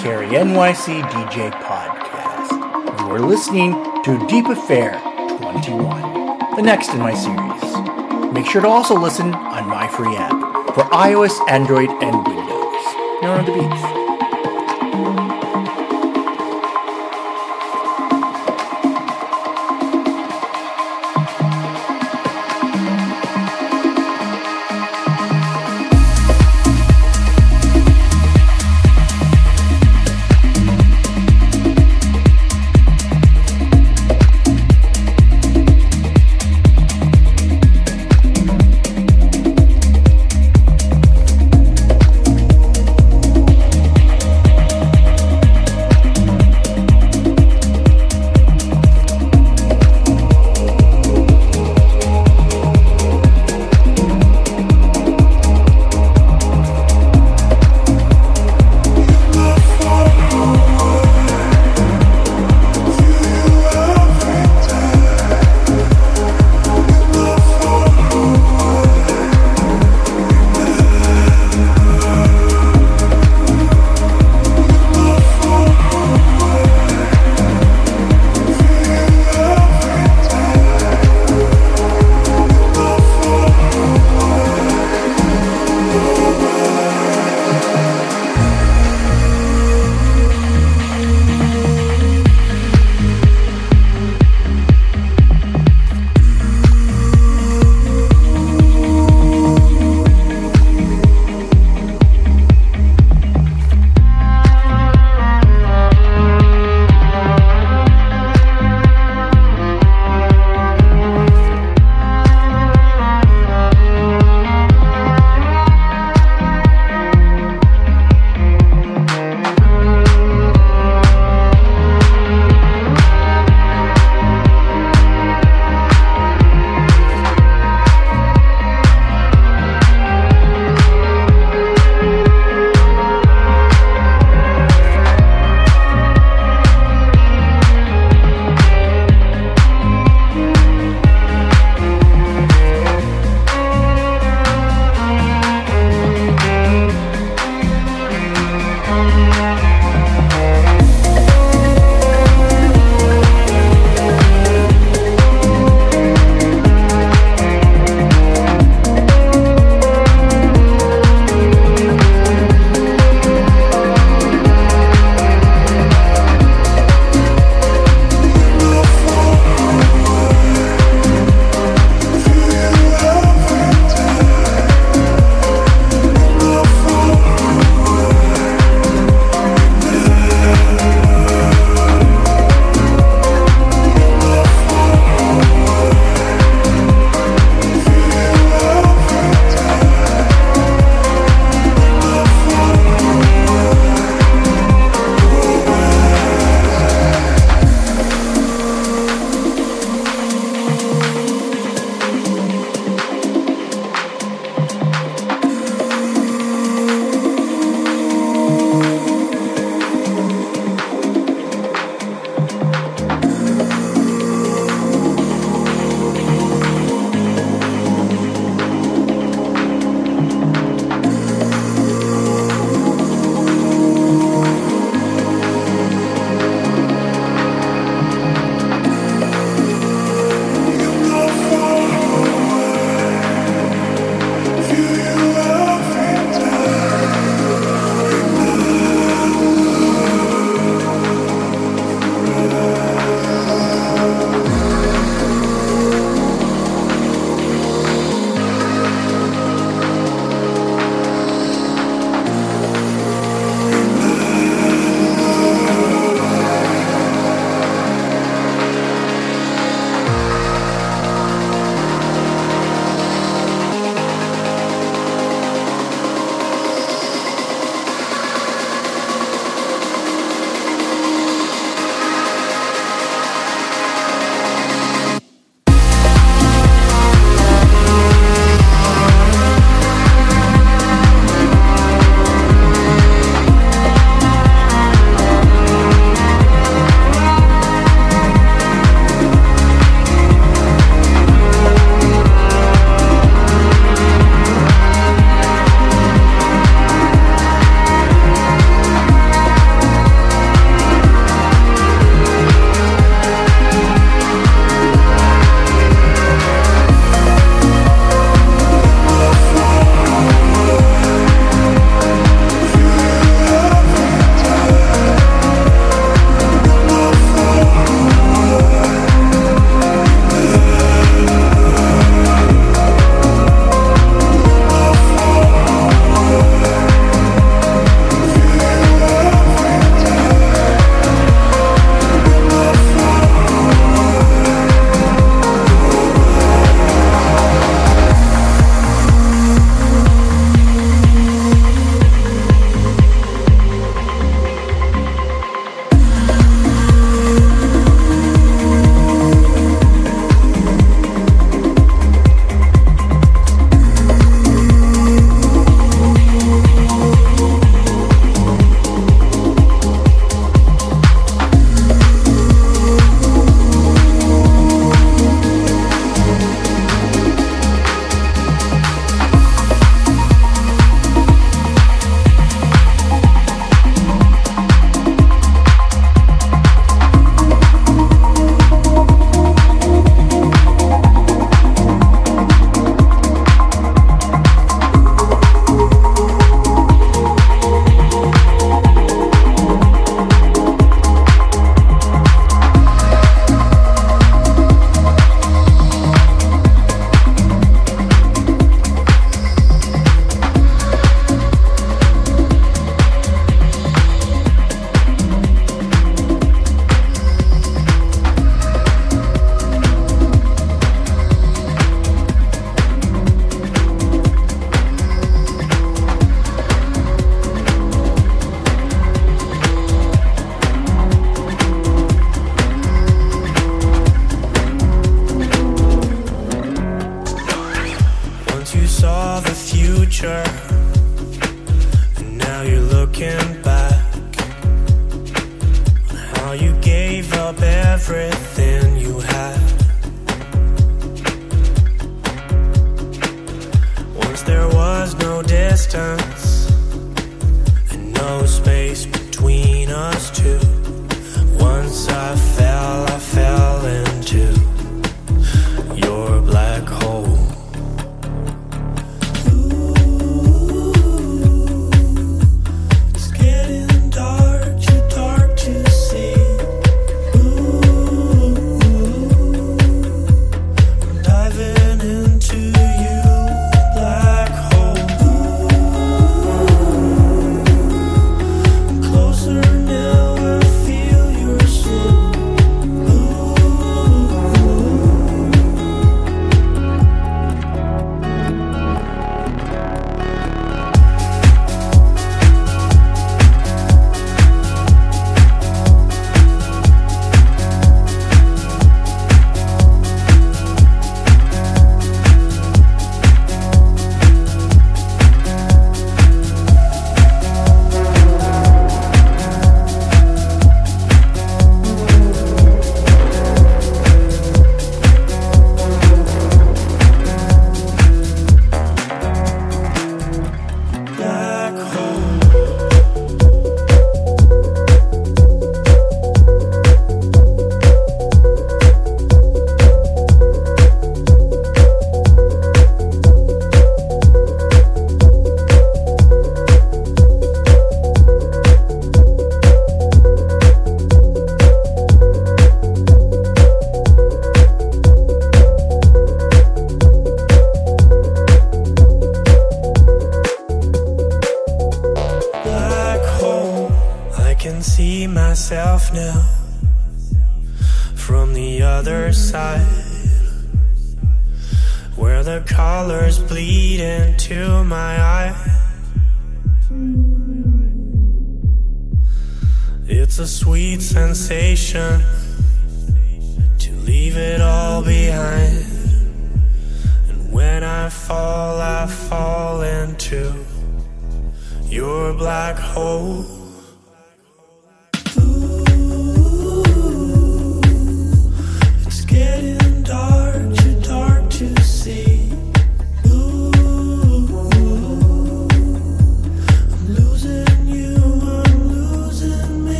Carry NYC DJ podcast. You are listening to Deep Affair 21, the next in my series. Make sure to also listen on my free app for iOS, Android, and Windows. Now on the beats.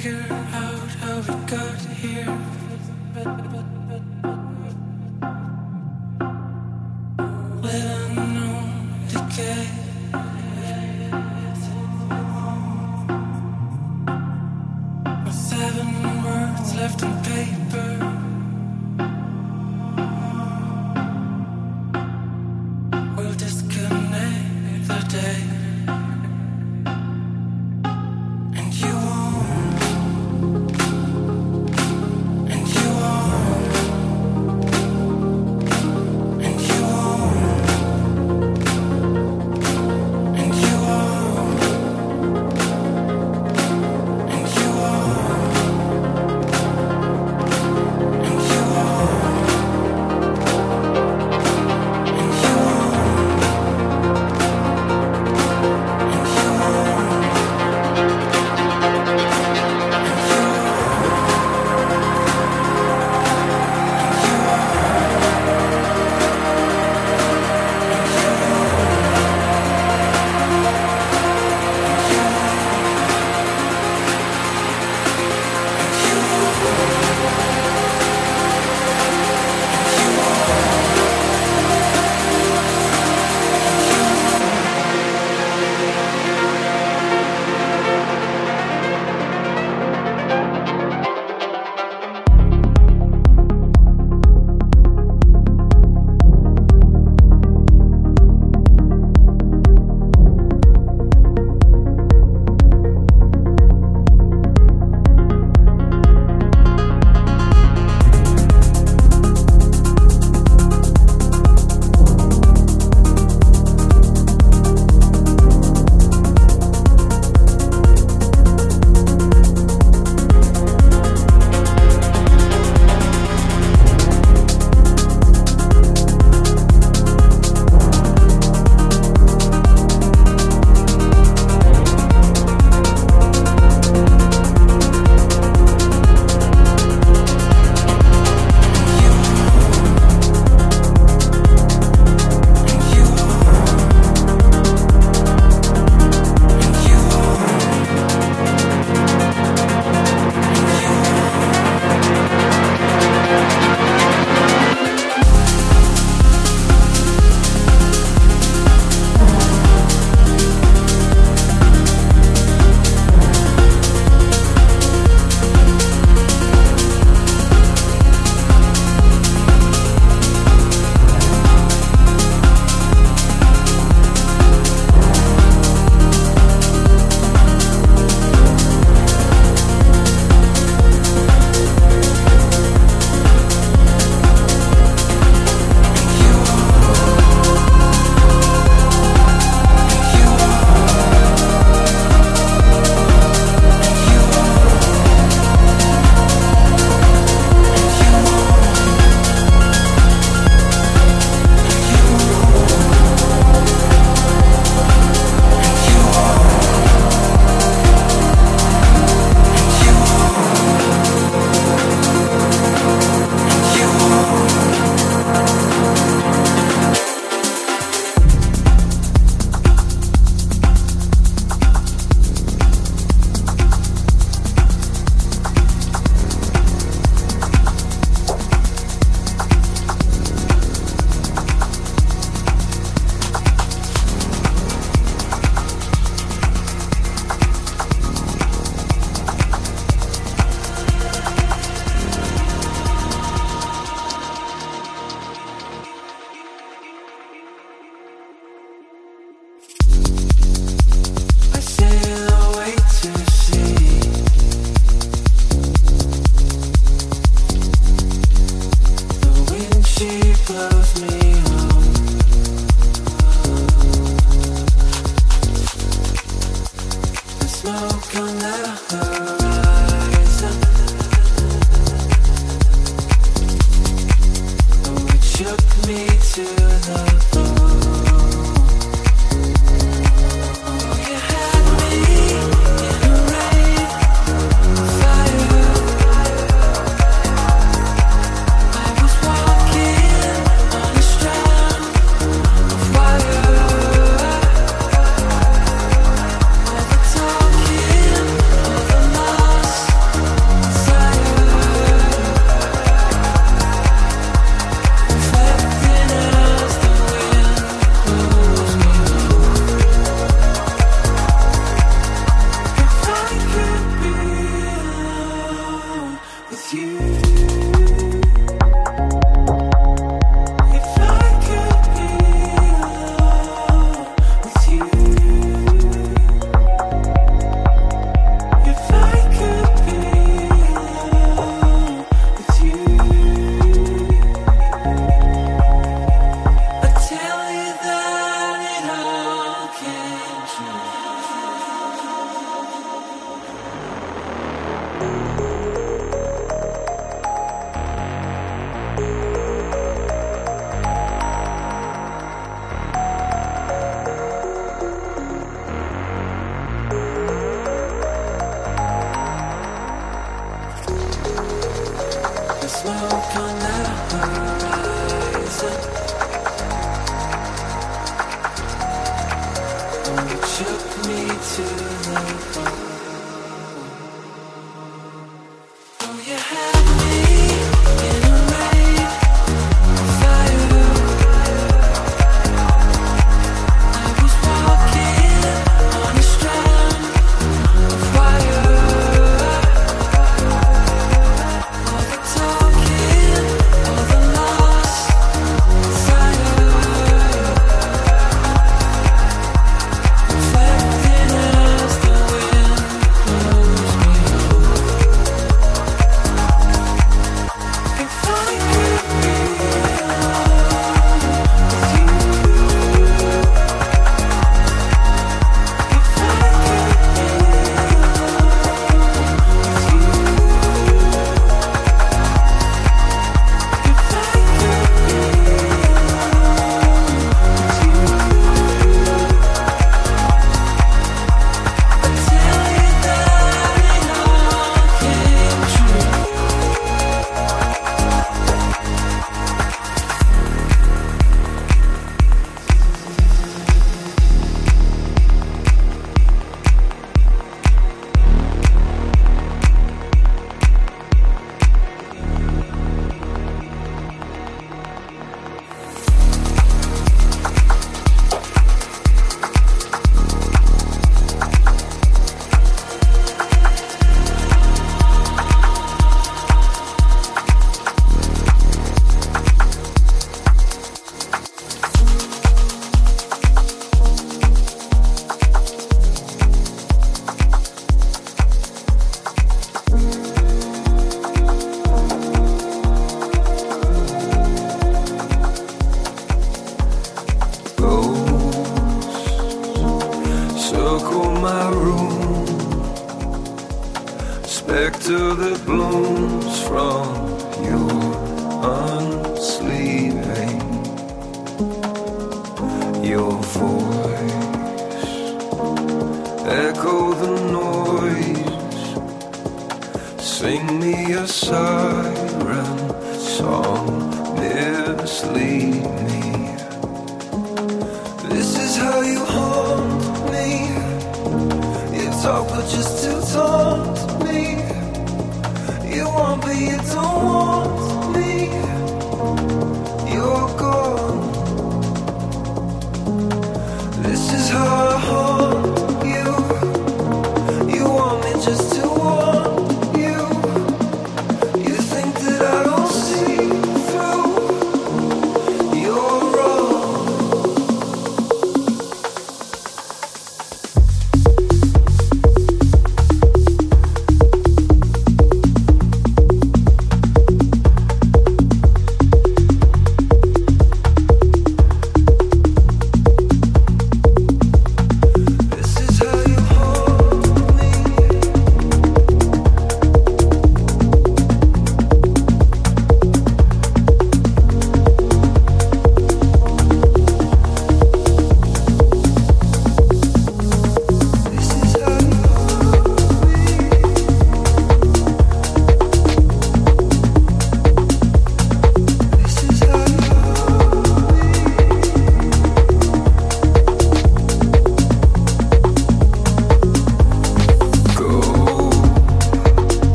figure out how we got here. me to the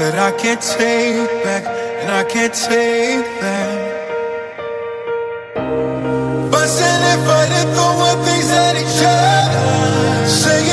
that I can't take back and I can't take back. Fussing and fighting, throwing things at each other, saying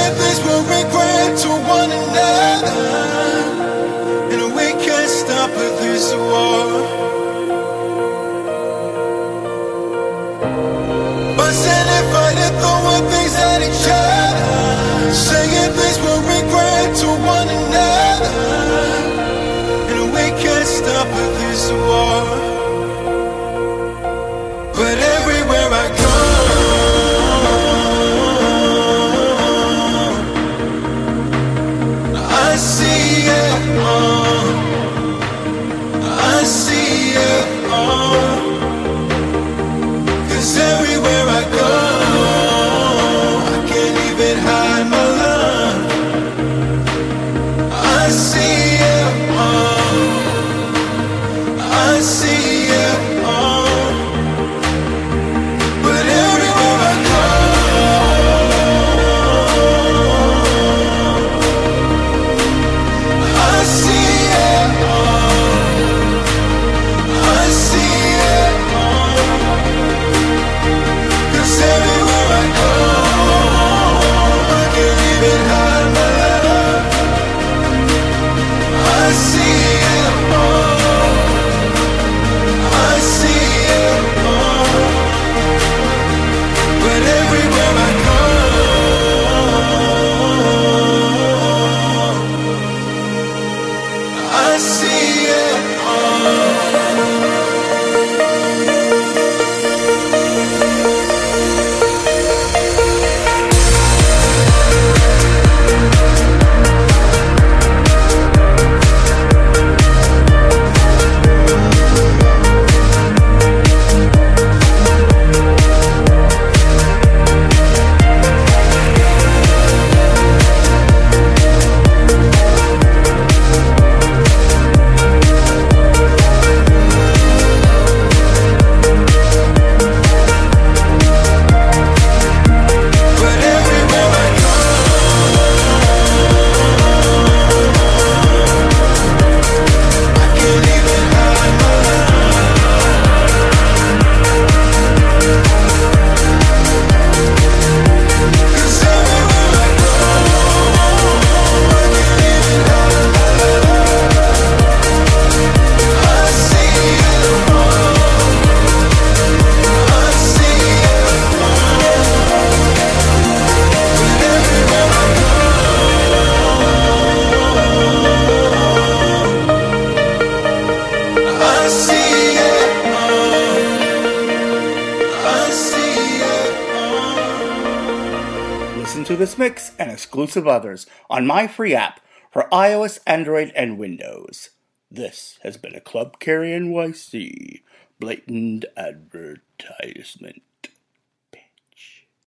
to this mix and exclusive others on my free app for iOS, Android, and Windows. This has been a Club Carry NYC blatant advertisement.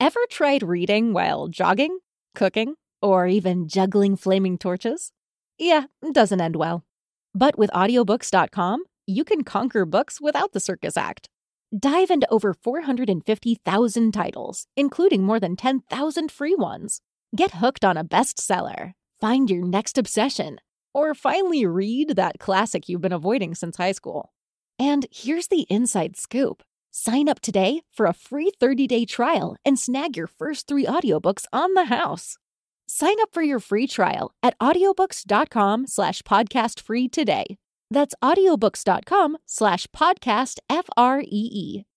Ever tried reading while jogging, cooking, or even juggling flaming torches? Yeah, doesn't end well. But with audiobooks.com, you can conquer books without the circus act. Dive into over 450,000 titles, including more than 10,000 free ones. Get hooked on a bestseller, find your next obsession, or finally read that classic you've been avoiding since high school. And here's the inside scoop. Sign up today for a free 30-day trial and snag your first 3 audiobooks on the house. Sign up for your free trial at audiobooks.com slash podcast free today. That's audiobooks.com slash podcast F R E E.